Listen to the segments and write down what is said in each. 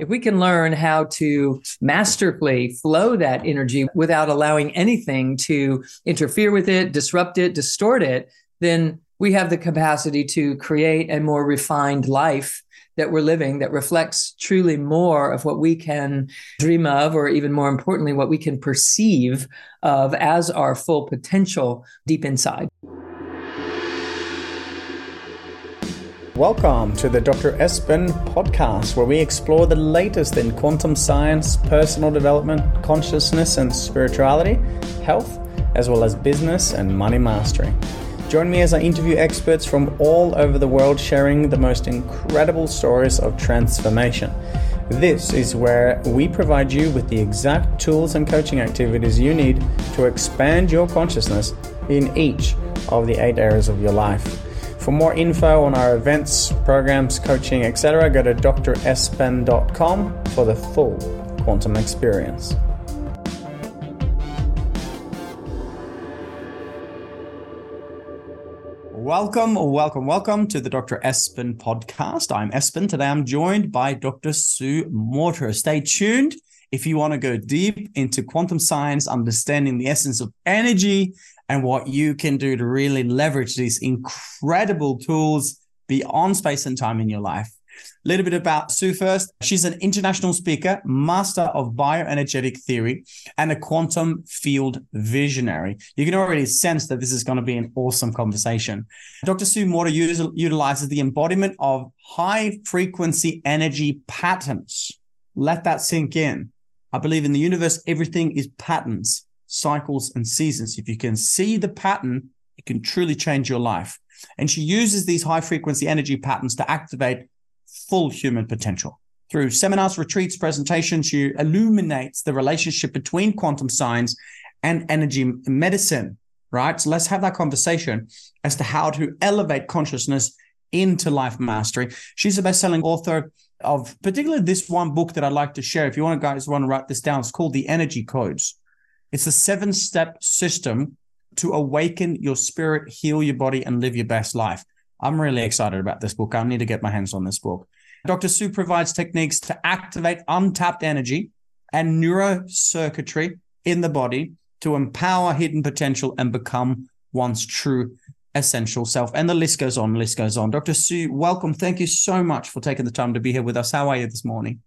if we can learn how to masterfully flow that energy without allowing anything to interfere with it, disrupt it, distort it, then we have the capacity to create a more refined life that we're living that reflects truly more of what we can dream of, or even more importantly, what we can perceive of as our full potential deep inside. Welcome to the Dr. Espen podcast, where we explore the latest in quantum science, personal development, consciousness and spirituality, health, as well as business and money mastery. Join me as I interview experts from all over the world sharing the most incredible stories of transformation. This is where we provide you with the exact tools and coaching activities you need to expand your consciousness in each of the eight areas of your life. For more info on our events, programs, coaching, etc., go to drespen.com for the full quantum experience. Welcome, welcome, welcome to the Dr. Espen podcast. I'm Espen. Today I'm joined by Dr. Sue Morter. Stay tuned if you want to go deep into quantum science, understanding the essence of energy and what you can do to really leverage these incredible tools beyond space and time in your life. A little bit about Sue first. She's an international speaker, master of bioenergetic theory, and a quantum field visionary. You can already sense that this is going to be an awesome conversation. Dr. Sue Morter utilizes the embodiment of high frequency energy patterns. Let that sink in. I believe in the universe, everything is patterns cycles, and seasons. If you can see the pattern, it can truly change your life. And she uses these high frequency energy patterns to activate full human potential. Through seminars, retreats, presentations, she illuminates the relationship between quantum science and energy medicine, right? So let's have that conversation as to how to elevate consciousness into life mastery. She's a best-selling author of particularly this one book that I'd like to share. If you want to guys want to write this down, it's called The Energy Codes. It's a seven step system to awaken your spirit, heal your body, and live your best life. I'm really excited about this book. I need to get my hands on this book. Dr. Sue provides techniques to activate untapped energy and neurocircuitry in the body to empower hidden potential and become one's true essential self. And the list goes on, list goes on. Dr. Sue, welcome. Thank you so much for taking the time to be here with us. How are you this morning?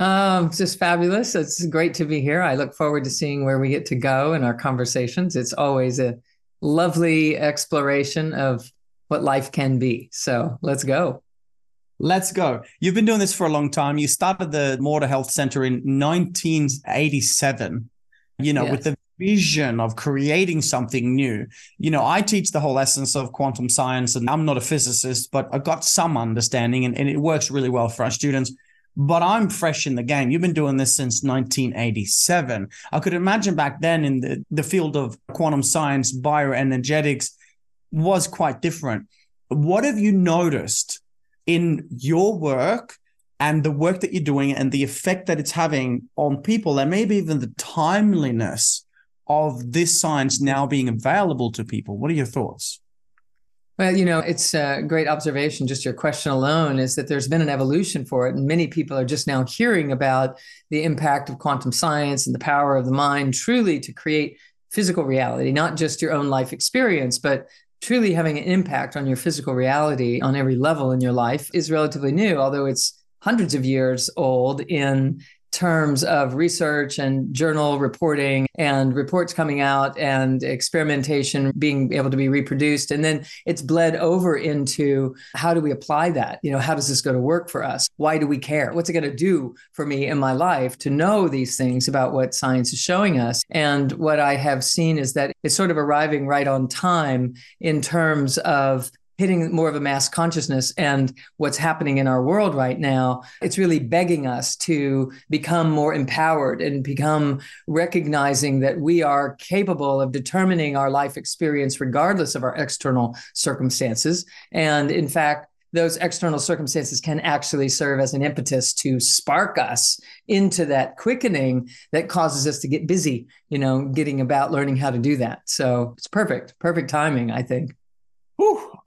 Um, just fabulous. It's great to be here. I look forward to seeing where we get to go in our conversations. It's always a lovely exploration of what life can be. So let's go. Let's go. You've been doing this for a long time. You started the Morter Health Center in 1987, you know, yes. with the vision of creating something new. You know, I teach the whole essence of quantum science, and I'm not a physicist, but I've got some understanding, and, and it works really well for our students but I'm fresh in the game. You've been doing this since 1987. I could imagine back then in the, the field of quantum science, bioenergetics was quite different. What have you noticed in your work and the work that you're doing and the effect that it's having on people and maybe even the timeliness of this science now being available to people? What are your thoughts? Well, you know, it's a great observation. Just your question alone is that there's been an evolution for it. And many people are just now hearing about the impact of quantum science and the power of the mind truly to create physical reality, not just your own life experience, but truly having an impact on your physical reality on every level in your life is relatively new, although it's hundreds of years old in terms of research and journal reporting and reports coming out and experimentation being able to be reproduced. And then it's bled over into how do we apply that? You know how does this go to work for us? Why do we care? What's it going to do for me in my life to know these things about what science is showing us? And what i have seen is that it's sort of arriving right on time in terms of hitting more of a mass consciousness and what's happening in our world right now, it's really begging us to become more empowered and become recognizing that we are capable of determining our life experience regardless of our external circumstances. And in fact, those external circumstances can actually serve as an impetus to spark us into that quickening that causes us to get busy, you know, getting about learning how to do that. So it's perfect, perfect timing, I think.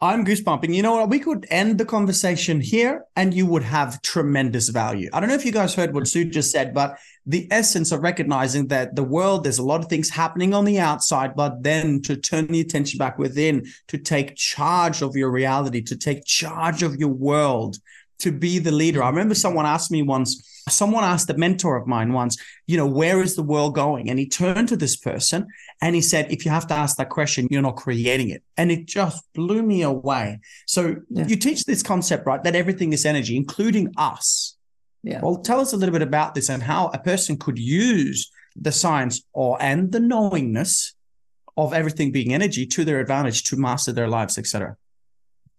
I'm goosebumping. You know what? We could end the conversation here and you would have tremendous value. I don't know if you guys heard what Sue just said, but the essence of recognizing that the world, there's a lot of things happening on the outside, but then to turn the attention back within, to take charge of your reality, to take charge of your world, to be the leader. I remember someone asked me once, someone asked a mentor of mine once, you know, where is the world going? And he turned to this person and he said, if you have to ask that question, you're not creating it. And it just blew me away. So yeah. you teach this concept, right? That everything is energy, including us. Yeah. Well, tell us a little bit about this and how a person could use the science or and the knowingness of everything being energy to their advantage to master their lives, etc.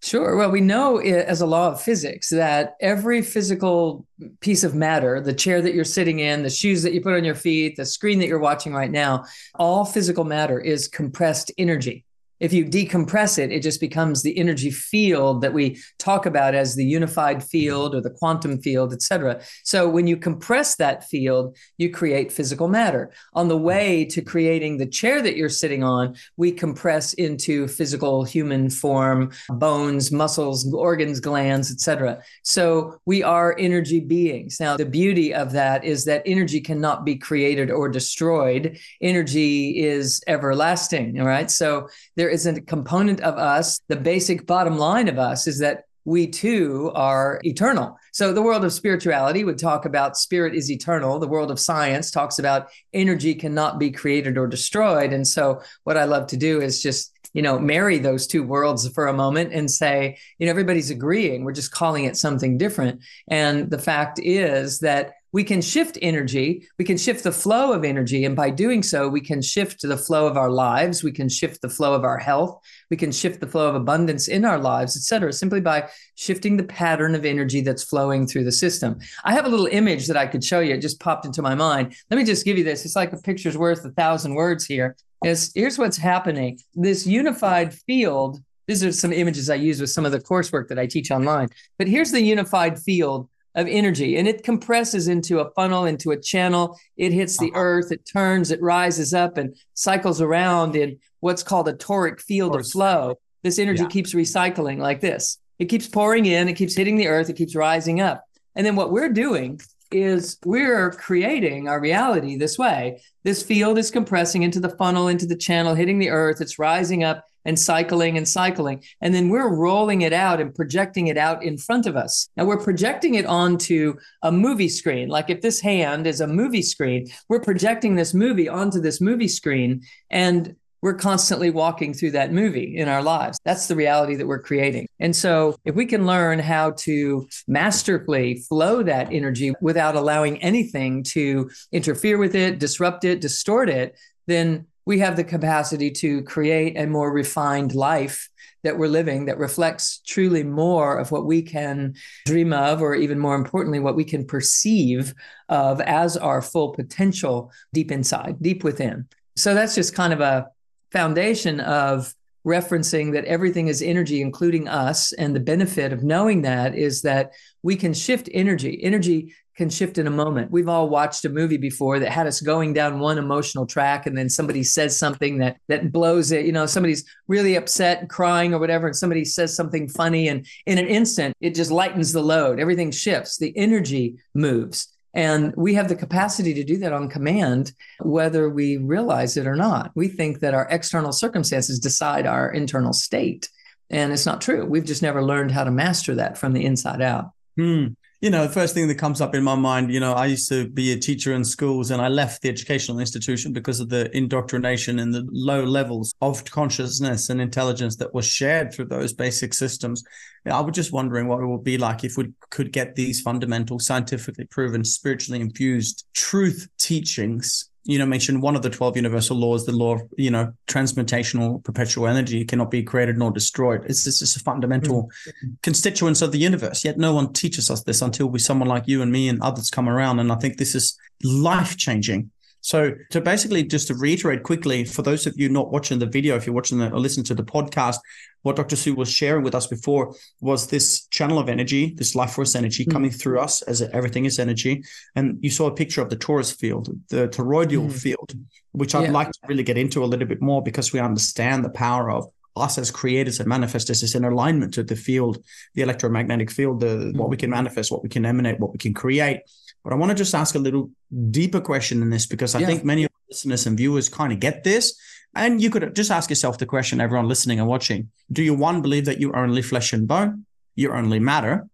Sure. Well, we know as a law of physics that every physical piece of matter, the chair that you're sitting in, the shoes that you put on your feet, the screen that you're watching right now, all physical matter is compressed energy. If you decompress it, it just becomes the energy field that we talk about as the unified field or the quantum field, et cetera. So when you compress that field, you create physical matter. On the way to creating the chair that you're sitting on, we compress into physical human form, bones, muscles, organs, glands, et cetera. So we are energy beings. Now, the beauty of that is that energy cannot be created or destroyed. Energy is everlasting. All right. So there there is a component of us, the basic bottom line of us is that we too are eternal. So the world of spirituality would talk about spirit is eternal. The world of science talks about energy cannot be created or destroyed. And so what I love to do is just you know marry those two worlds for a moment and say you know everybody's agreeing we're just calling it something different and the fact is that we can shift energy, we can shift the flow of energy. And by doing so, we can shift the flow of our lives, we can shift the flow of our health, we can shift the flow of abundance in our lives, et cetera, simply by shifting the pattern of energy that's flowing through the system. I have a little image that I could show you. It just popped into my mind. Let me just give you this. It's like a picture's worth a thousand words here. Is here's what's happening. This unified field these are some images I use with some of the coursework that I teach online. But here's the unified field of energy and it compresses into a funnel into a channel. It hits the uh-huh. earth it turns it rises up and cycles around in what's called a toric field of, flow. this energy yeah. keeps recycling like this. It keeps pouring in it keeps hitting the earth it keeps rising up. And then what we're doing is we're creating our reality this way this field is compressing into the funnel into the channel hitting the earth it's rising up and cycling and cycling. And then we're rolling it out and projecting it out in front of us. Now we're projecting it onto a movie screen. Like if this hand is a movie screen, we're projecting this movie onto this movie screen and we're constantly walking through that movie in our lives. That's the reality that we're creating. And so, if we can learn how to masterfully flow that energy without allowing anything to interfere with it, disrupt it, distort it, then we have the capacity to create a more refined life that we're living that reflects truly more of what we can dream of, or even more importantly, what we can perceive of as our full potential deep inside, deep within. So that's just kind of a foundation of referencing that everything is energy, including us. And the benefit of knowing that is that we can shift energy. Energy can shift in a moment. We've all watched a movie before that had us going down one emotional track and then somebody says something that that blows it. You know, somebody's really upset crying or whatever and somebody says something funny and in an instant it just lightens the load. Everything shifts. The energy moves. And we have the capacity to do that on command, whether we realize it or not. We think that our external circumstances decide our internal state. And it's not true. We've just never learned how to master that from the inside out. Hmm you know, the first thing that comes up in my mind, you know, I used to be a teacher in schools and I left the educational institution because of the indoctrination and the low levels of consciousness and intelligence that was shared through those basic systems. I was just wondering what it would be like if we could get these fundamental, scientifically proven, spiritually infused truth teachings you know, mentioned one of the 12 universal laws, the law of, you know, transmutational perpetual energy cannot be created nor destroyed. It's, it's just a fundamental mm-hmm. constituents of the universe. Yet no one teaches us this until we, someone like you and me and others come around. And I think this is life changing so to basically just to reiterate quickly, for those of you not watching the video, if you're watching the, or listening to the podcast, what Dr. Sue was sharing with us before was this channel of energy, this life force energy mm-hmm. coming through us as everything is energy. And you saw a picture of the torus field, the toroidal mm-hmm. field, which I'd yeah. like to really get into a little bit more because we understand the power of us as creators and manifestors is in alignment to the field, the electromagnetic field, the mm-hmm. what we can manifest, what we can emanate, what we can create. But I want to just ask a little deeper question in this because I yeah. think many of listeners and viewers kind of get this. And you could just ask yourself the question, everyone listening and watching: Do you one believe that you're only flesh and bone, you're only matter,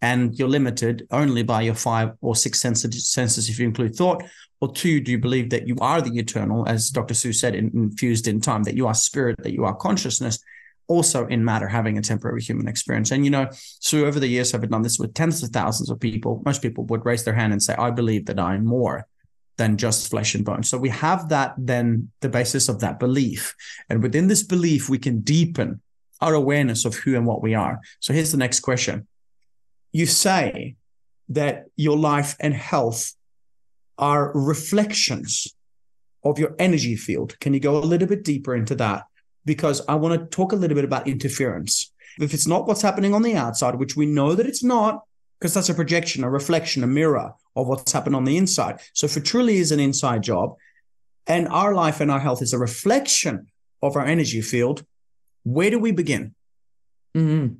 and you're limited only by your five or six senses if you include thought? Or two, do you believe that you are the eternal, as Dr. Sue said, in, infused in time, that you are spirit, that you are consciousness, also in matter, having a temporary human experience? And, you know, Sue, over the years, I've done this with tens of thousands of people. Most people would raise their hand and say, I believe that I'm more than just flesh and bone. So we have that, then the basis of that belief. And within this belief, we can deepen our awareness of who and what we are. So here's the next question. You say that your life and health are reflections of your energy field. Can you go a little bit deeper into that? Because I want to talk a little bit about interference. If it's not what's happening on the outside, which we know that it's not, because that's a projection, a reflection, a mirror of what's happened on the inside. So if it truly is an inside job, and our life and our health is a reflection of our energy field, where do we begin? Mm-hmm.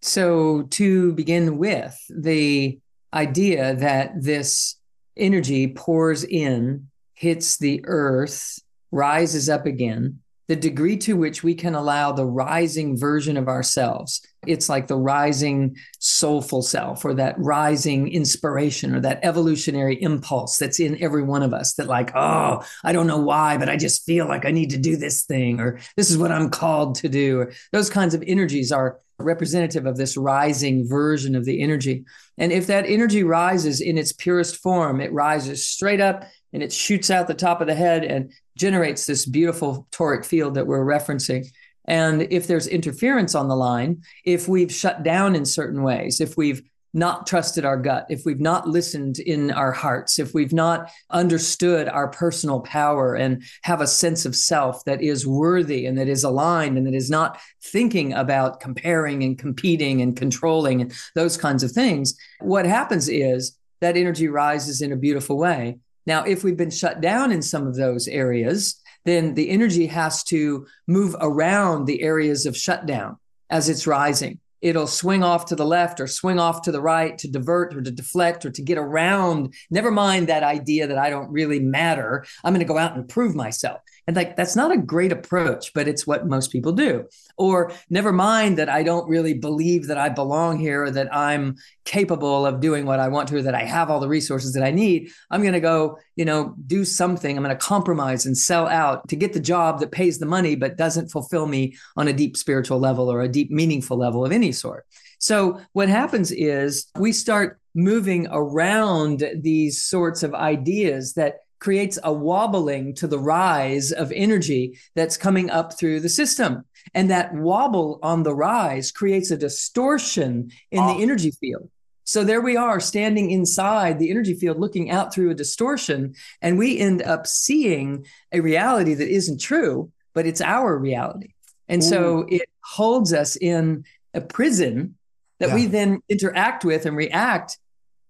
So to begin with, the idea that this energy pours in, hits the earth, rises up again, the degree to which we can allow the rising version of ourselves. It's like the rising soulful self or that rising inspiration or that evolutionary impulse that's in every one of us that, like, oh, I don't know why, but I just feel like I need to do this thing or this is what I'm called to do. Or those kinds of energies are representative of this rising version of the energy. And if that energy rises in its purest form, it rises straight up and it shoots out the top of the head and generates this beautiful toric field that we're referencing. And if there's interference on the line, if we've shut down in certain ways, if we've not trusted our gut, if we've not listened in our hearts, if we've not understood our personal power and have a sense of self that is worthy and that is aligned and that is not thinking about comparing and competing and controlling and those kinds of things, what happens is that energy rises in a beautiful way. Now, if we've been shut down in some of those areas, then the energy has to move around the areas of shutdown as it's rising it'll swing off to the left or swing off to the right to divert or to deflect or to get around. Never mind that idea that I don't really matter. I'm going to go out and prove myself. And like, that's not a great approach, but it's what most people do. Or never mind that I don't really believe that I belong here or that I'm capable of doing what I want to, or that I have all the resources that I need. I'm going to go, you know, do something. I'm going to compromise and sell out to get the job that pays the money, but doesn't fulfill me on a deep spiritual level or a deep meaningful level of any sort. So what happens is we start moving around these sorts of ideas that creates a wobbling to the rise of energy that's coming up through the system. And that wobble on the rise creates a distortion in oh. the ah. energy field. So there we are standing inside the energy field, looking out through a distortion, and we end up seeing a reality that isn't true, but it's our reality. And Ooh. so it holds us in a prison that yeah. we then interact with and react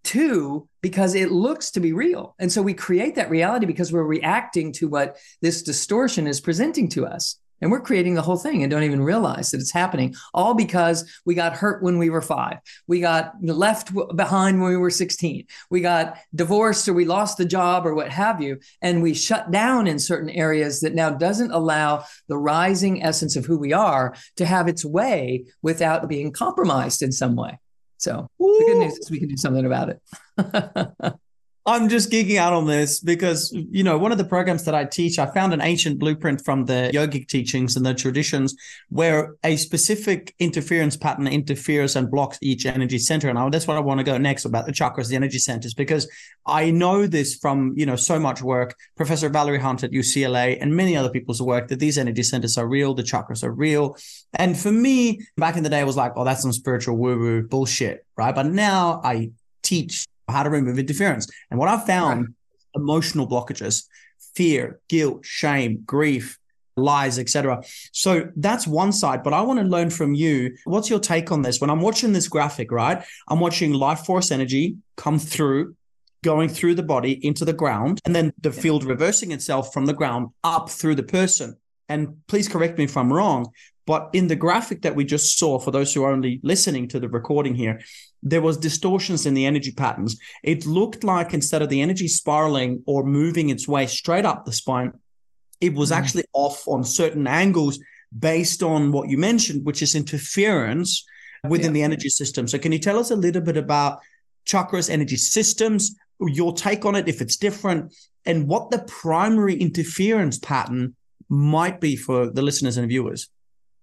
to because it looks to be real. And so we create that reality because we're reacting to what this distortion is presenting to us. And we're creating the whole thing and don't even realize that it's happening, all because we got hurt when we were five. We got left behind when we were 16. We got divorced or we lost the job or what have you. And we shut down in certain areas that now doesn't allow the rising essence of who we are to have its way without being compromised in some way. So the good news is we can do something about it. I'm just geeking out on this because, you know, one of the programs that I teach, I found an ancient blueprint from the yogic teachings and the traditions where a specific interference pattern interferes and blocks each energy center. And that's what I want to go next about the chakras, the energy centers, because I know this from, you know, so much work, Professor Valerie Hunt at UCLA and many other people's work that these energy centers are real, the chakras are real. And for me, back in the day, I was like, oh, that's some spiritual woo woo bullshit, right? But now I teach how to remove interference. And what I've found right. emotional blockages, fear, guilt, shame, grief, lies, etc. So that's one side. But I want to learn from you. What's your take on this? When I'm watching this graphic, right? I'm watching life force energy come through, going through the body into the ground, and then the field reversing itself from the ground up through the person. and please correct me if I'm wrong, but in the graphic that we just saw, for those who are only listening to the recording here, there was distortions in the energy patterns. It looked like instead of the energy spiraling or moving its way straight up the spine, it was mm-hmm. actually off on certain angles based on what you mentioned, which is interference within yeah. the energy system. So, can you tell us a little bit about chakras, energy systems, your take on it, if it's different, and what the primary interference pattern might be for the listeners and viewers?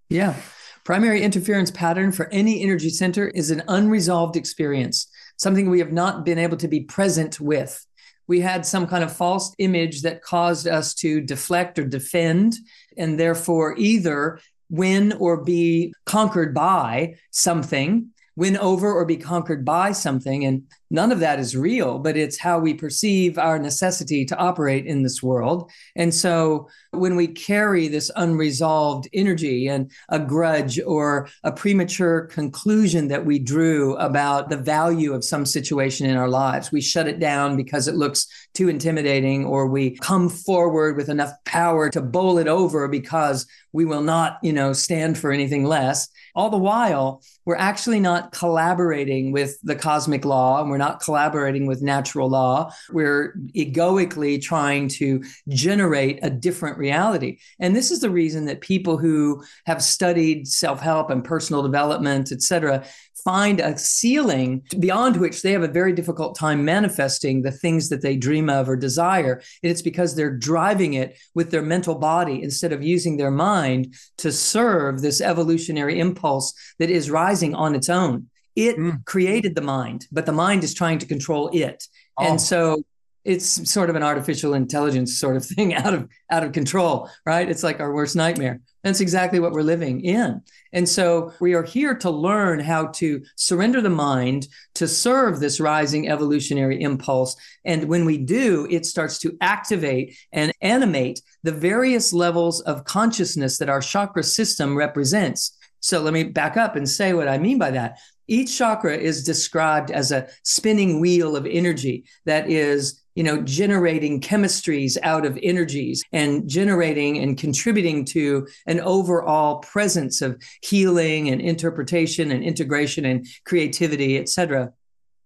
Yeah. Primary interference pattern for any energy center is an unresolved experience, something we have not been able to be present with. We had some kind of false image that caused us to deflect or defend, and therefore either win or be conquered by something win over or be conquered by something. And none of that is real, but it's how we perceive our necessity to operate in this world. And so when we carry this unresolved energy and a grudge or a premature conclusion that we drew about the value of some situation in our lives, we shut it down because it looks too intimidating, or we come forward with enough power to bowl it over because we will not, you know, stand for anything less. All the while, we're actually not collaborating with the cosmic law and we're not collaborating with natural law. We're egoically trying to generate a different reality. And this is the reason that people who have studied self-help and personal development, et cetera, find a ceiling beyond which they have a very difficult time manifesting the things that they dream of or desire. And it's because they're driving it with their mental body instead of using their mind to serve this evolutionary impulse that is rising on its own. It mm. created the mind, but the mind is trying to control it. Oh. And so it's sort of an artificial intelligence sort of thing out of out of control right it's like our worst nightmare that's exactly what we're living in and so we are here to learn how to surrender the mind to serve this rising evolutionary impulse and when we do it starts to activate and animate the various levels of consciousness that our chakra system represents so let me back up and say what I mean by that. Each chakra is described as a spinning wheel of energy that is you know, generating chemistries out of energies and generating and contributing to an overall presence of healing and interpretation and integration and creativity, et cetera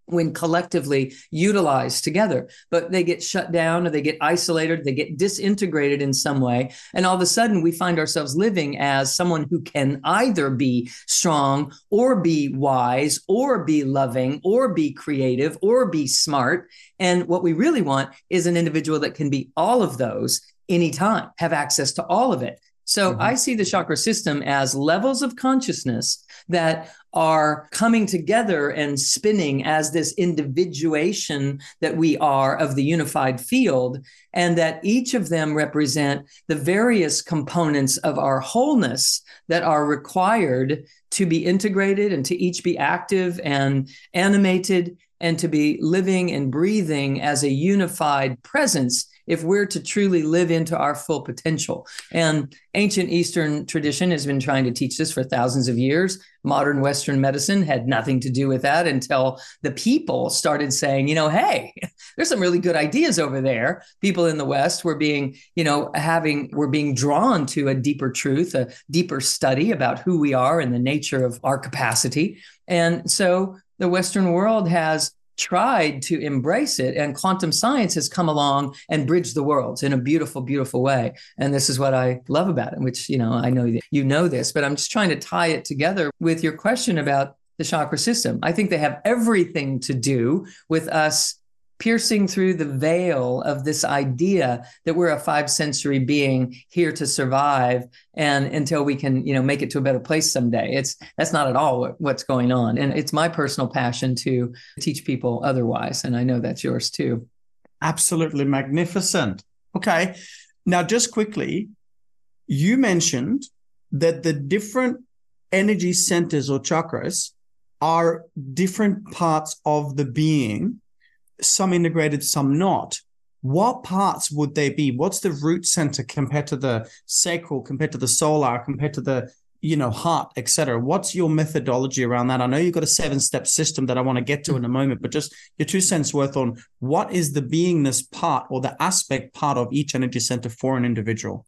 when collectively utilized together, but they get shut down or they get isolated, they get disintegrated in some way. And all of a sudden, we find ourselves living as someone who can either be strong or be wise or be loving or be creative or be smart. And what we really want is an individual that can be all of those anytime, have access to all of it. So mm-hmm. I see the chakra system as levels of consciousness that are coming together and spinning as this individuation that we are of the unified field, and that each of them represent the various components of our wholeness that are required to be integrated and to each be active and animated and to be living and breathing as a unified presence if we're to truly live into our full potential. And ancient Eastern tradition has been trying to teach this for thousands of years. Modern Western medicine had nothing to do with that until the people started saying, you know, hey, there's some really good ideas over there. People in the West were being, you know, having, were being drawn to a deeper truth, a deeper study about who we are and the nature of our capacity. And so the Western world has tried to embrace it and quantum science has come along and bridged the worlds in a beautiful beautiful way. And this is what i love about it which you know i know you know this but i'm just trying to tie it together with your question about the chakra system. I think they have everything to do with us piercing through the veil of this idea that we're a five sensory being here to survive and until we can you know make it to a better place someday. It's that's not at all what, what's going on. And it's my personal passion to teach people otherwise. And i know that's yours too. Absolutely magnificent. Okay. Now just quickly you mentioned that the different energy centers or chakras are different parts of the being some integrated, some not. What parts would they be? What's the root center compared to the sacral, compared to the solar, compared to the you know heart, etc. What's your methodology around that? I know you've got a seven-step system that I want to get to in a moment, but just your two cents worth on what is the beingness part or the aspect part of each energy center for an individual.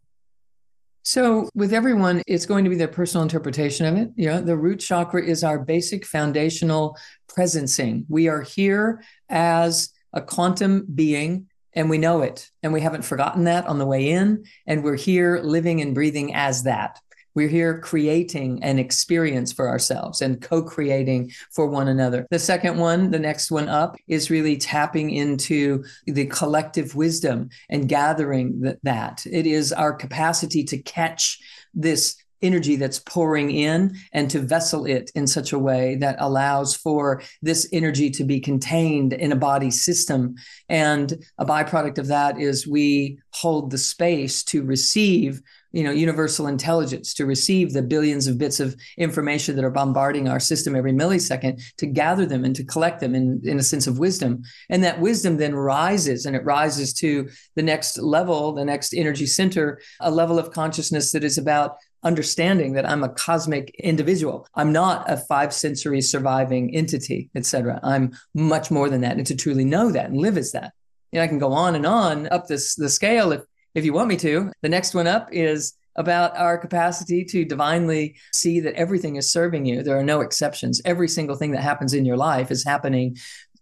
So, with everyone, it's going to be their personal interpretation of it. You know, the root chakra is our basic foundational presencing. We are here as a quantum being and we know it and we haven't forgotten that on the way in and we're here living and breathing as that we're here creating an experience for ourselves and co creating for one another. The second one, the next one up, is really tapping into the collective wisdom and gathering th- that. It is our capacity to catch this energy that's pouring in and to vessel it in such a way that allows for this energy to be contained in a body system. And a byproduct of that is we hold the space to receive you know universal intelligence to receive the billions of bits of information that are bombarding our system every millisecond to gather them and to collect them in, in a sense of wisdom. And that wisdom then rises and it rises to the next level the next energy center a level of consciousness that is about understanding that i'm a cosmic individual. I'm not a five sensory surviving entity etc i'm much more than that and to truly know that and live as that. You know, I can go on and on up this the scale if if you want me to. The next one up is about our capacity to divinely see that everything is serving you. There are no exceptions. Every single thing that happens in your life is happening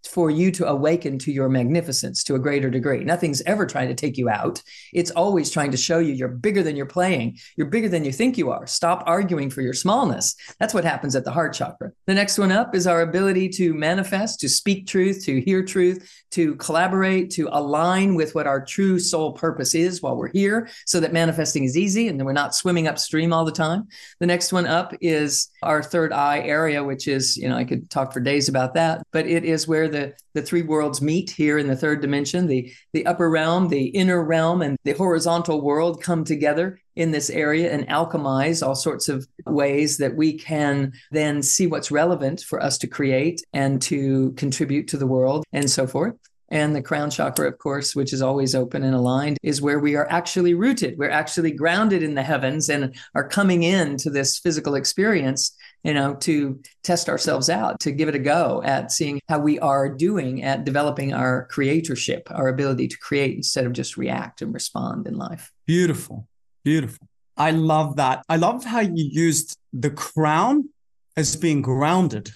for you to awaken to your magnificence to a greater degree. Nothing's ever trying to take you out. It's always trying to show you you're bigger than you're playing. You're bigger than you think you are. Stop arguing for your smallness. That's what happens at the heart chakra. The next one up is our ability to manifest, to speak truth, to hear truth, to collaborate, to align with what our true soul purpose is while we're here so that manifesting is easy and then we're not swimming upstream all the time. The next one up is our third eye area, which is, you know, I could talk for days about that, but it is where the, the three worlds meet here in the third dimension. The, the upper realm, the inner realm, and the horizontal world come together in this area and alchemize all sorts of ways that we can then see what's relevant for us to create and to contribute to the world and so forth. And the crown chakra, of course, which is always open and aligned, is where we are actually rooted. We're actually grounded in the heavens and are coming into this physical experience, you know, to test ourselves out, to give it a go at seeing how we are doing at developing our creatorship, our ability to create instead of just react and respond in life. Beautiful. Beautiful. I love that. I love how you used the crown as being grounded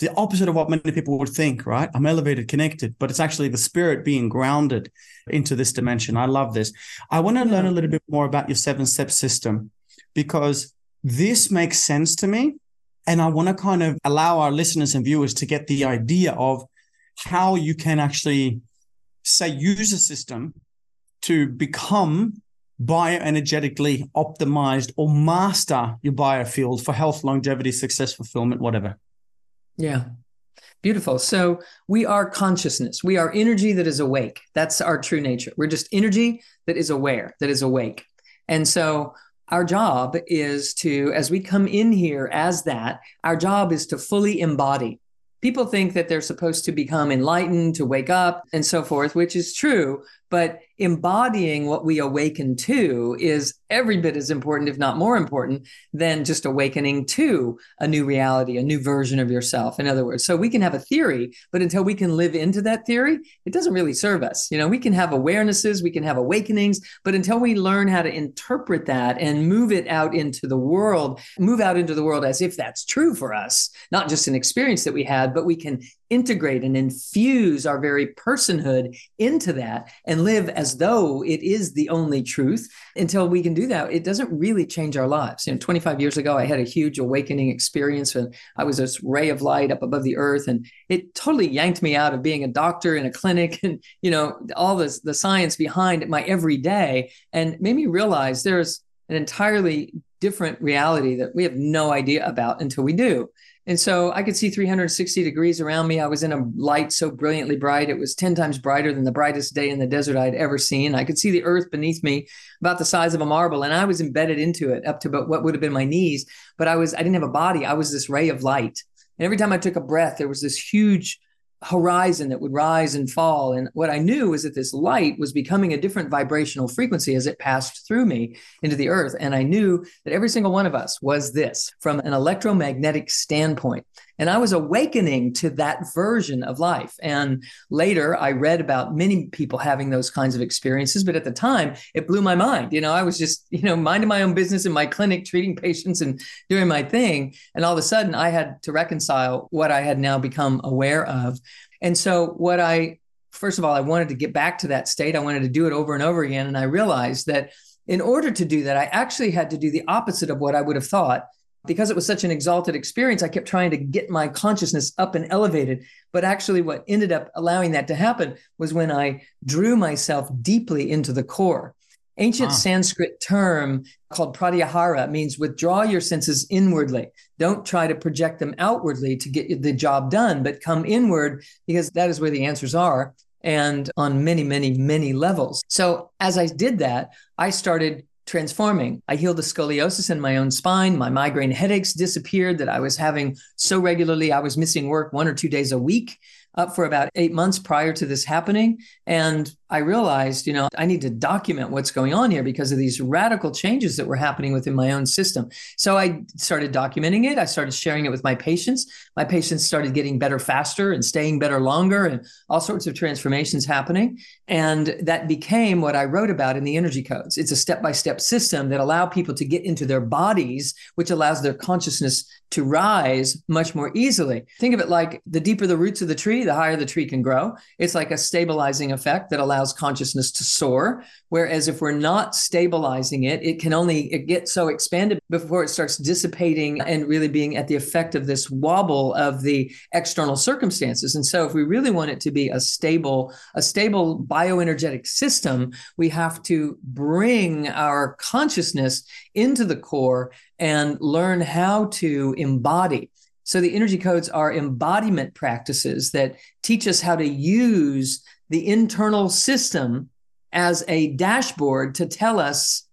the opposite of what many people would think, right? I'm elevated, connected, but it's actually the spirit being grounded into this dimension. I love this. I want to learn a little bit more about your seven step system because this makes sense to me. And I want to kind of allow our listeners and viewers to get the idea of how you can actually say use a system to become bioenergetically optimized or master your biofield for health, longevity, success, fulfillment, whatever. Yeah. Beautiful. So we are consciousness. We are energy that is awake. That's our true nature. We're just energy that is aware, that is awake. And so our job is to, as we come in here as that, our job is to fully embody. People think that they're supposed to become enlightened, to wake up, and so forth, which is true. But embodying what we awaken to is every bit as important, if not more important, than just awakening to a new reality, a new version of yourself. In other words, so we can have a theory, but until we can live into that theory, it doesn't really serve us. You know, we can have awarenesses, we can have awakenings, but until we learn how to interpret that and move it out into the world, move out into the world as if that's true for us, not just an experience that we had, but we can integrate and infuse our very personhood into that and live as though it is the only truth until we can do that. It doesn't really change our lives. You know 25 years ago i had a huge awakening experience when i was this ray of light up above the earth and it totally yanked me out of being a doctor in a clinic and you know all this the science behind my everyday and made me realize there's an entirely different reality that we have no idea about until we do and so I could see 360 degrees around me. I was in a light so brilliantly bright. It was 10 times brighter than the brightest day in the desert I'd ever seen. I could see the earth beneath me about the size of a marble. And I was embedded into it up to about what would have been my knees. But I was, I didn't have a body. I was this ray of light. And every time I took a breath, there was this huge horizon that would rise and fall. And what I knew was that this light was becoming a different vibrational frequency as it passed through me into the earth. And I knew that every single one of us was this from an electromagnetic standpoint. And I was awakening to that version of life. And later I read about many people having those kinds of experiences. But at the time, it blew my mind. You know, I was just, you know, minding my own business in my clinic, treating patients and doing my thing. And all of a sudden, I had to reconcile what I had now become aware of. And so, what I, first of all, I wanted to get back to that state. I wanted to do it over and over again. And I realized that in order to do that, I actually had to do the opposite of what I would have thought. Because it was such an exalted experience, I kept trying to get my consciousness up and elevated. But actually, what ended up allowing that to happen was when I drew myself deeply into the core. Ancient ah. Sanskrit term called pratyahara means withdraw your senses inwardly. Don't try to project them outwardly to get the job done, but come inward because that is where the answers are and on many, many, many levels. So as I did that, I started transforming. I healed the scoliosis in my own spine. My migraine headaches disappeared that I was having so regularly. I was missing work one or two days a week up for about eight months prior to this happening. And I realized, you know, I need to document what's going on here because of these radical changes that were happening within my own system. So I started documenting it. I started sharing it with my patients. My patients started getting better faster and staying better longer and all sorts of transformations happening. And that became what I wrote about in the energy codes. It's a step by step system that allow people to get into their bodies, which allows their consciousness to rise much more easily. Think of it like the deeper the roots of the tree, the higher the tree can grow. It's like a stabilizing effect that allows consciousness to soar. Whereas if we're not stabilizing it, it can only it get so expanded before it starts dissipating and really being at the effect of this wobble of the external circumstances. And so if we really want it to be a stable, a stable bioenergetic system, we have to bring our consciousness into the core and learn how to embody. So the energy codes are embodiment practices that teach us how to use the internal system as a dashboard to tell us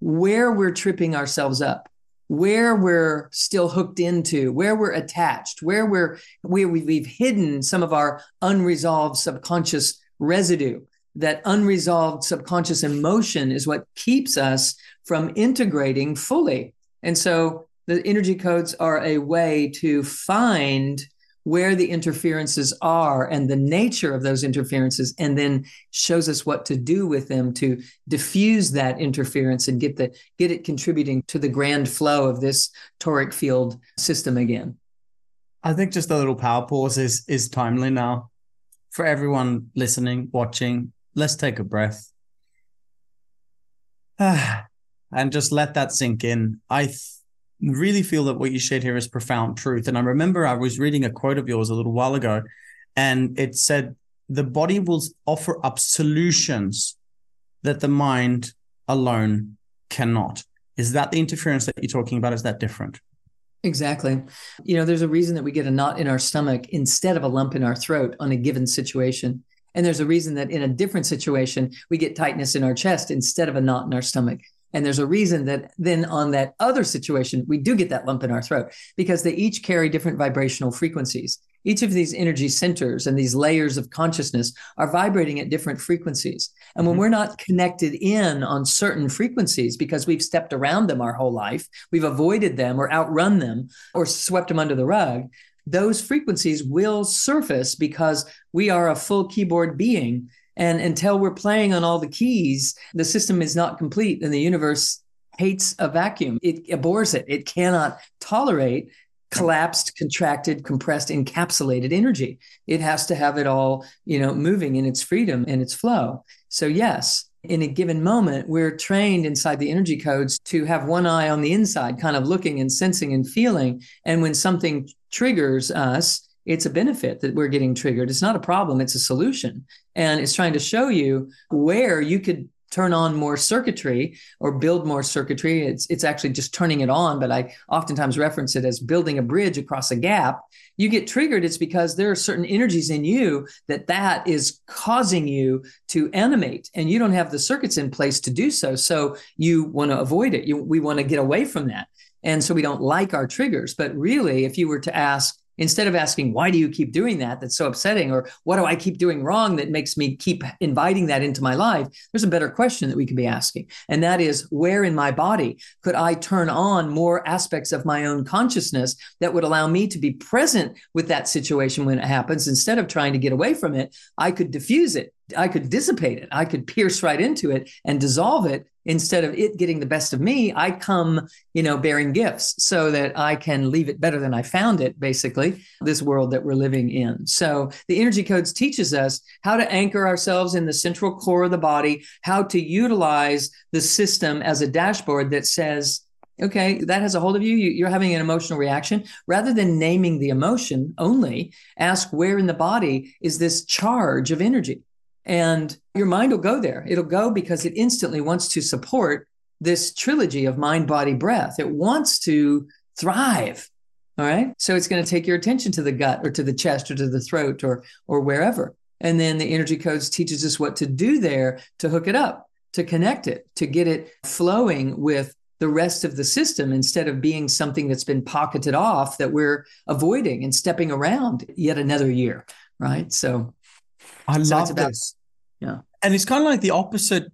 where we're tripping ourselves up where we're still hooked into where we're attached where we're where we've hidden some of our unresolved subconscious residue. That unresolved subconscious emotion is what keeps us from integrating fully. And so the energy codes are a way to find where the interferences are and the nature of those interferences and then shows us what to do with them to diffuse that interference and get the get it contributing to the grand flow of this toric field system again. I think just a little power pause is is timely now. For everyone listening watching let's take a breath. And just let that sink in. I really feel that what you shared here is profound truth. And I remember I was reading a quote of yours a little while ago, and it said, The body will offer up solutions that the mind alone cannot. Is that the interference that you're talking about? Is that different? Exactly. You know, there's a reason that we get a knot in our stomach instead of a lump in our throat on a given situation. And there's a reason that in a different situation, we get tightness in our chest instead of a knot in our stomach. And there's a reason that then on that other situation, we do get that lump in our throat because they each carry different vibrational frequencies. Each of these energy centers and these layers of consciousness are vibrating at different frequencies. And when mm-hmm. we're not connected in on certain frequencies because we've stepped around them our whole life, we've avoided them or outrun them or swept them under the rug, those frequencies will surface because we are a full keyboard being and until we're playing on all the keys, the system is not complete and the universe hates a vacuum. It abhors it. It cannot tolerate collapsed, contracted, compressed, encapsulated energy. It has to have it all, you know, moving in its freedom and its flow. So yes, in a given moment, we're trained inside the energy codes to have one eye on the inside, kind of looking and sensing and feeling. And when something triggers us, it's a benefit that we're getting triggered. It's not a problem, it's a solution. And it's trying to show you where you could turn on more circuitry or build more circuitry. It's it's actually just turning it on, but I oftentimes reference it as building a bridge across a gap. You get triggered it's because there are certain energies in you that that is causing you to animate and you don't have the circuits in place to do so. So you want to avoid it. You, we want to get away from that. And so we don't like our triggers, but really if you were to ask instead of asking, why do you keep doing that? That's so upsetting. Or what do I keep doing wrong that makes me keep inviting that into my life? There's a better question that we could be asking. And that is, where in my body could I turn on more aspects of my own consciousness that would allow me to be present with that situation when it happens? Instead of trying to get away from it, I could diffuse it. I could dissipate it. I could pierce right into it and dissolve it instead of it getting the best of me, I come, you know, bearing gifts so that I can leave it better than I found it, basically, this world that we're living in. So the energy codes teaches us how to anchor ourselves in the central core of the body, how to utilize the system as a dashboard that says, okay, that has a hold of you. You're having an emotional reaction. Rather than naming the emotion only, ask where in the body is this charge of energy? And your mind will go there. It'll go because it instantly wants to support this trilogy of mind, body, breath. It wants to thrive. All right. So it's going to take your attention to the gut or to the chest or to the throat or or wherever. And then the energy codes teaches us what to do there to hook it up, to connect it, to get it flowing with the rest of the system instead of being something that's been pocketed off that we're avoiding and stepping around yet another year. Right. So I so love about, this. Yeah. And it's kind of like the opposite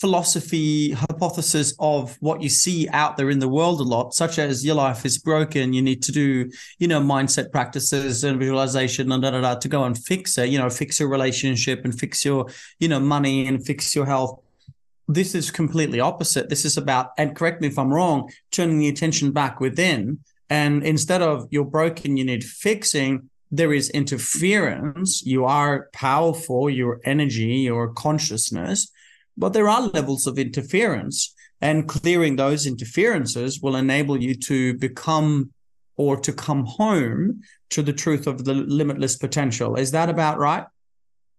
philosophy hypothesis of what you see out there in the world a lot such as your life is broken you need to do you know mindset practices and visualization and da, da, da, to go and fix it you know fix your relationship and fix your you know money and fix your health this is completely opposite this is about and correct me if i'm wrong turning the attention back within and instead of you're broken you need fixing there is interference. You are powerful, your energy, your consciousness, but there are levels of interference. And clearing those interferences will enable you to become or to come home to the truth of the limitless potential. Is that about right?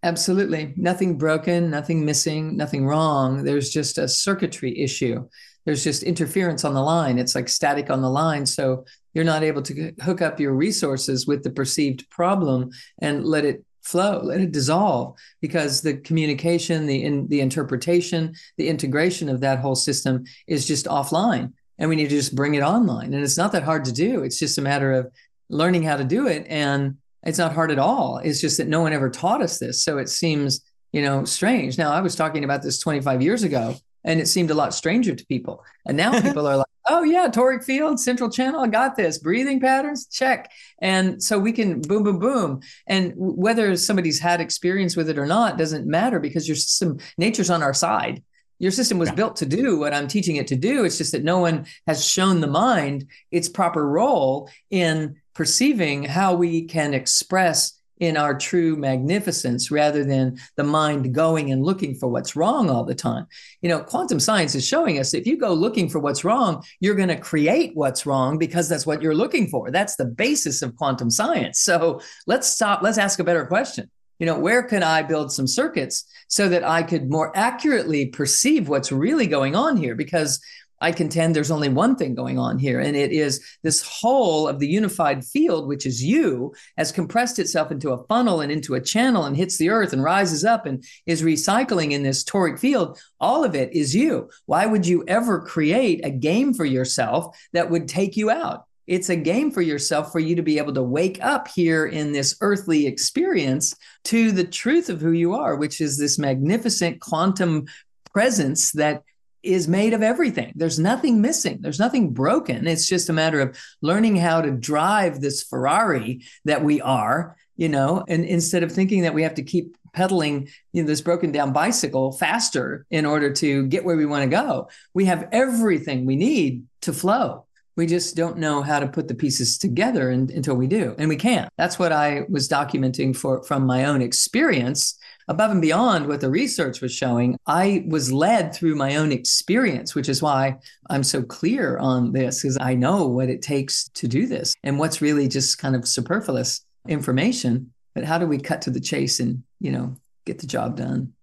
Absolutely. Nothing broken, nothing missing, nothing wrong. There's just a circuitry issue. There's just interference on the line. It's like static on the line. So you're not able to hook up your resources with the perceived problem and let it flow let it dissolve because the communication the in, the interpretation the integration of that whole system is just offline and we need to just bring it online. And it's not that hard to do. It's just a matter of learning how to do it and it's not hard at all. It's just that no one ever taught us this. So it seems you know strange. Now i was talking about this 25 years ago and it seemed a lot stranger to people and now people are like oh yeah, toric field, central channel, I got this. Breathing patterns, check. And so we can boom, boom, boom. And whether somebody's had experience with it or not doesn't matter because your system, nature's on our side. Your system was yeah. built to do what I'm teaching it to do. It's just that no one has shown the mind its proper role in perceiving how we can express in our true magnificence rather than the mind going and looking for what's wrong all the time. You know, quantum science is showing us if you go looking for what's wrong, you're going to create what's wrong because that's what you're looking for. That's the basis of quantum science. So let's stop, let's ask a better question. You know, where can I build some circuits so that I could more accurately perceive what's really going on here? Because I contend there's only one thing going on here, and it is this whole of the unified field, which is you, has compressed itself into a funnel and into a channel and hits the earth and rises up and is recycling in this toric field. All of it is you. Why would you ever create a game for yourself that would take you out? It's a game for yourself for you to be able to wake up here in this earthly experience to the truth of who you are, which is this magnificent quantum presence that is made of everything. There's nothing missing. There's nothing broken. It's just a matter of learning how to drive this Ferrari that we are, you know, and instead of thinking that we have to keep pedaling you know, this broken down bicycle faster in order to get where we want to go, we have everything we need to flow. We just don't know how to put the pieces together and, until we do, and we can't. That's what I was documenting for from my own experience above and beyond what the research was showing, I was led through my own experience, which is why I'm so clear on this, because I know what it takes to do this and what's really just kind of superfluous information. But how do we cut to the chase and, you know, get the job done?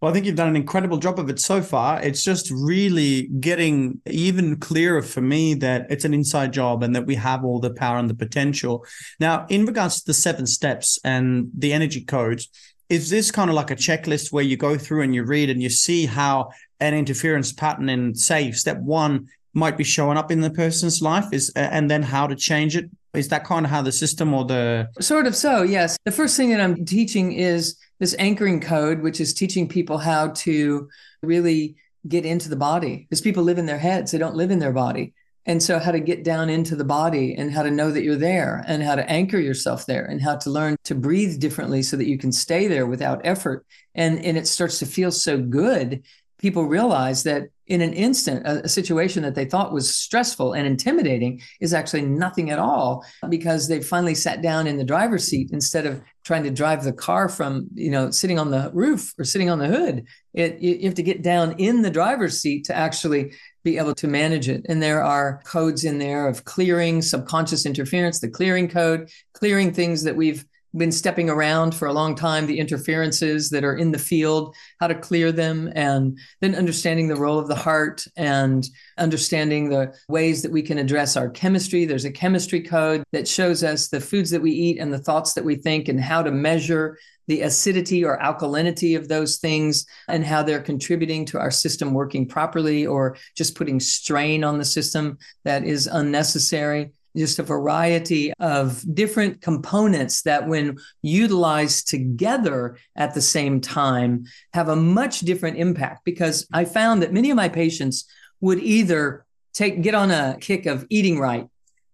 Well, I think you've done an incredible job of it so far. It's just really getting even clearer for me that it's an inside job and that we have all the power and the potential. Now, in regards to the seven steps and the energy codes, is this kind of like a checklist where you go through and you read and you see how an interference pattern in say step one might be showing up in the person's life is and then how to change it Is that kind of how the system or the sort of so? Yes. The first thing that I'm teaching is this anchoring code, which is teaching people how to really get into the body because people live in their heads, they don't live in their body. And so, how to get down into the body and how to know that you're there and how to anchor yourself there and how to learn to breathe differently so that you can stay there without effort. And, and it starts to feel so good. People realize that in an instant, a, a, situation that they thought was stressful and intimidating is actually nothing at all because they finally sat down in the driver's seat instead of trying to drive the car from, you know, sitting on the roof or sitting on the hood. It, you have to get down in the driver's seat to actually be able to manage it. And there are codes in there of clearing subconscious interference, the clearing code, clearing things that we've been stepping around for a long time, the interferences that are in the field, how to clear them, and then understanding the role of the heart and understanding the ways that we can address our chemistry. There's a chemistry code that shows us the foods that we eat and the thoughts that we think and how to measure the acidity or alkalinity of those things and how they're contributing to our system working properly or just putting strain on the system that is unnecessary just a variety of different components that, when utilized together at the same time, have a much different impact. Because I found that many of my patients would either take get on a kick of eating right,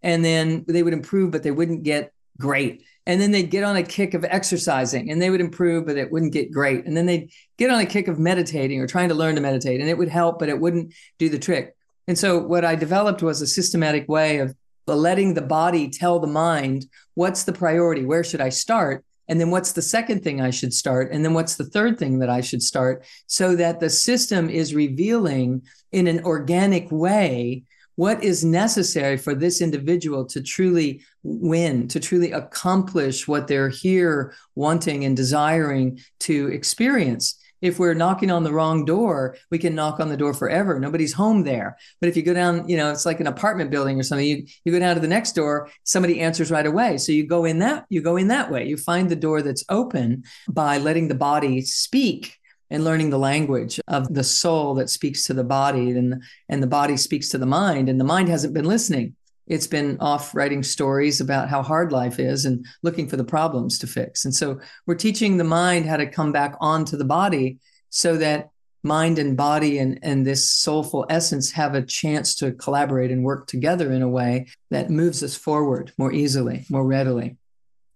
and then they would improve, but they wouldn't get great. And then they'd get on a kick of exercising and they would improve, but it wouldn't get great. And then they'd get on a kick of meditating or trying to learn to meditate, and it would help, but it wouldn't do the trick. And so, what I developed was a systematic way of but letting the body tell the mind what's the priority, where should I start? And then what's the second thing I should start? And then what's the third thing that I should start? So that the system is revealing in an organic way what is necessary for this individual to truly win, to truly accomplish what they're here wanting and desiring to experience if we're knocking on the wrong door, we can knock on the door forever. Nobody's home there. But if you go down, you know, it's like an apartment building or something, you, you go down to the next door, somebody answers right away. So you go in that, you go in that way. You find the door that's open by letting the body speak and learning the language of the soul that speaks to the body and, and the body speaks to the mind. And the mind hasn't been listening it's been off writing stories about how hard life is and looking for the problems to fix. And so we're teaching the mind how to come back onto the body so that mind and body and, and this soulful essence have a chance to collaborate and work together in a way that moves us forward more easily, more readily.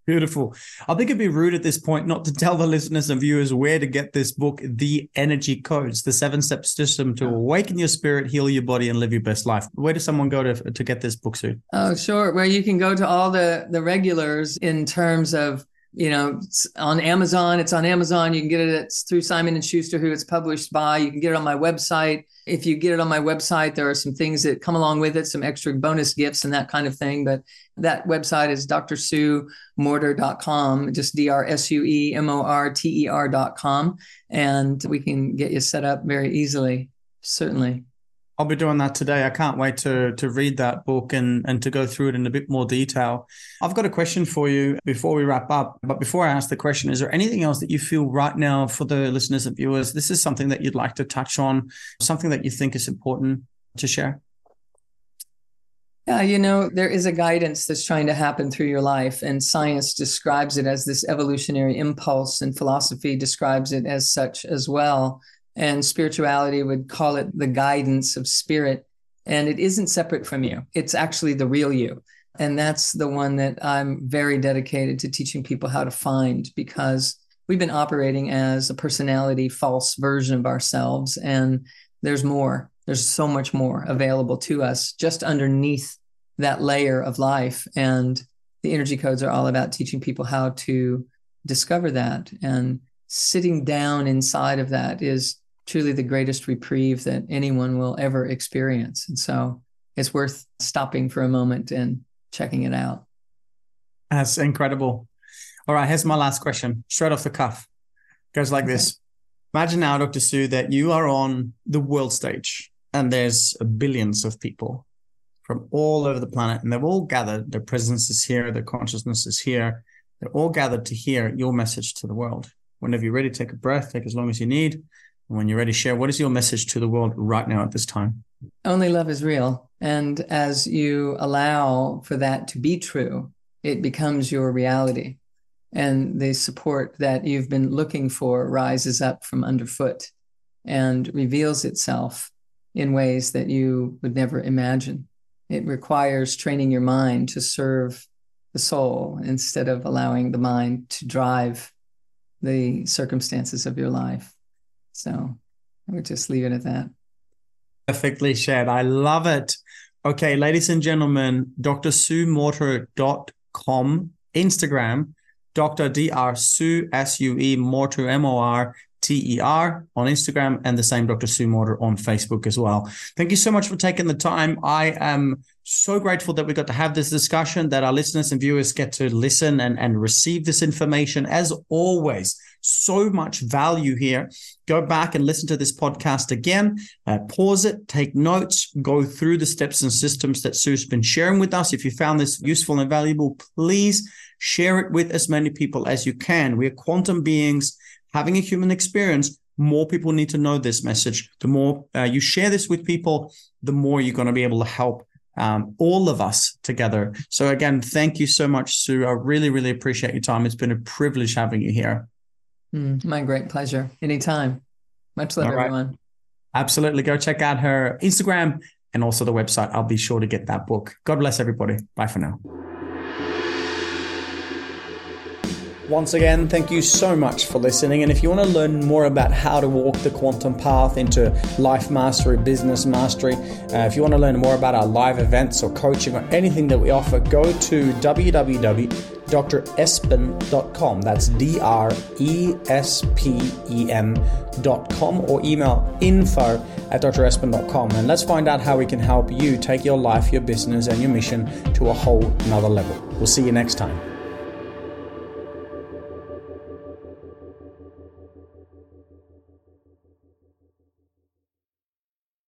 Beautiful. I think it'd be rude at this point not to tell the listeners and viewers where to get this book, The Energy Codes, the seven step system to awaken your spirit, heal your body, and live your best life. Where does someone go to, to get this book, Sue? Oh, sure. Well, you can go to all the, the regulars in terms of you know it's on amazon it's on amazon you can get it it's through simon and schuster who it's published by you can get it on my website. If you get it on my website there are some things that come along with it some extra bonus gifts and that kind of thing but that website is drsuemorter.com just d-r-s-u-e-m-o-r-t-e-r.com and we can get you set up very easily certainly I'll be doing that today. I can't wait to to read that book and and to go through it in a bit more detail. I've got a question for you before we wrap up. But before I ask the question, is there anything else that you feel right now for the listeners and viewers? This is something that you'd like to touch on, something that you think is important to share. Yeah, you know, there is a guidance that's trying to happen through your life, and science describes it as this evolutionary impulse, and philosophy describes it as such as well and spirituality would call it the guidance of spirit. And it isn't separate from you, it's actually the real you. And that's the one that I'm very dedicated to teaching people how to find because we've been operating as a personality false version of ourselves. And there's more, there's so much more available to us just underneath that layer of life. And the energy codes are all about teaching people how to discover that. And sitting down inside of that is truly the greatest reprieve that anyone will ever experience. And so it's worth stopping for a moment and checking it out. That's incredible. All right, here's my last question, straight off the cuff. Goes like okay. this. Imagine now, Dr. Sue, that you are on the world stage and there's billions of people from all over the planet and they've all gathered. Their presence is here, their consciousness is here. They're all gathered to hear your message to the world. Whenever you're ready, take a breath, take as long as you need. When you're ready, share what is your message to the world right now at this time? Only love is real. And as you allow for that to be true, it becomes your reality. And the support that you've been looking for rises up from underfoot and reveals itself in ways that you would never imagine. It requires training your mind to serve the soul instead of allowing the mind to drive the circumstances of your life. So I would just leave it at that. Perfectly shared. I love it. Okay, ladies and gentlemen, drsuemorter.com, Instagram, Dr. Dr. Sue, S-U-E, Morter, M-O-R, T-E-R on Instagram and the same Dr. Sue Morter on Facebook as well. Thank you so much for taking the time. I am so grateful that we got to have this discussion, that our listeners and viewers get to listen and, and receive this information. As always, so much value here. Go back and listen to this podcast again, uh, pause it, take notes, go through the steps and systems that Sue's been sharing with us. If you found this useful and valuable, please share it with as many people as you can. We are quantum beings having a human experience. More people need to know this message. The more uh, you share this with people, the more you're going to be able to help um, all of us together. So again, thank you so much, Sue. I really, really appreciate your time. It's been a privilege having you here. Mm, my great pleasure. Anytime. Much love, right. everyone. Absolutely. Go check out her Instagram and also the website. I'll be sure to get that book. God bless everybody. Bye for now. Once again, thank you so much for listening. And if you want to learn more about how to walk the quantum path into life mastery, business mastery, uh, if you want to learn more about our live events or coaching or anything that we offer, go to www.drespen.com. That's D R E S P E N.com or email info at drespen.com. And let's find out how we can help you take your life, your business, and your mission to a whole another level. We'll see you next time.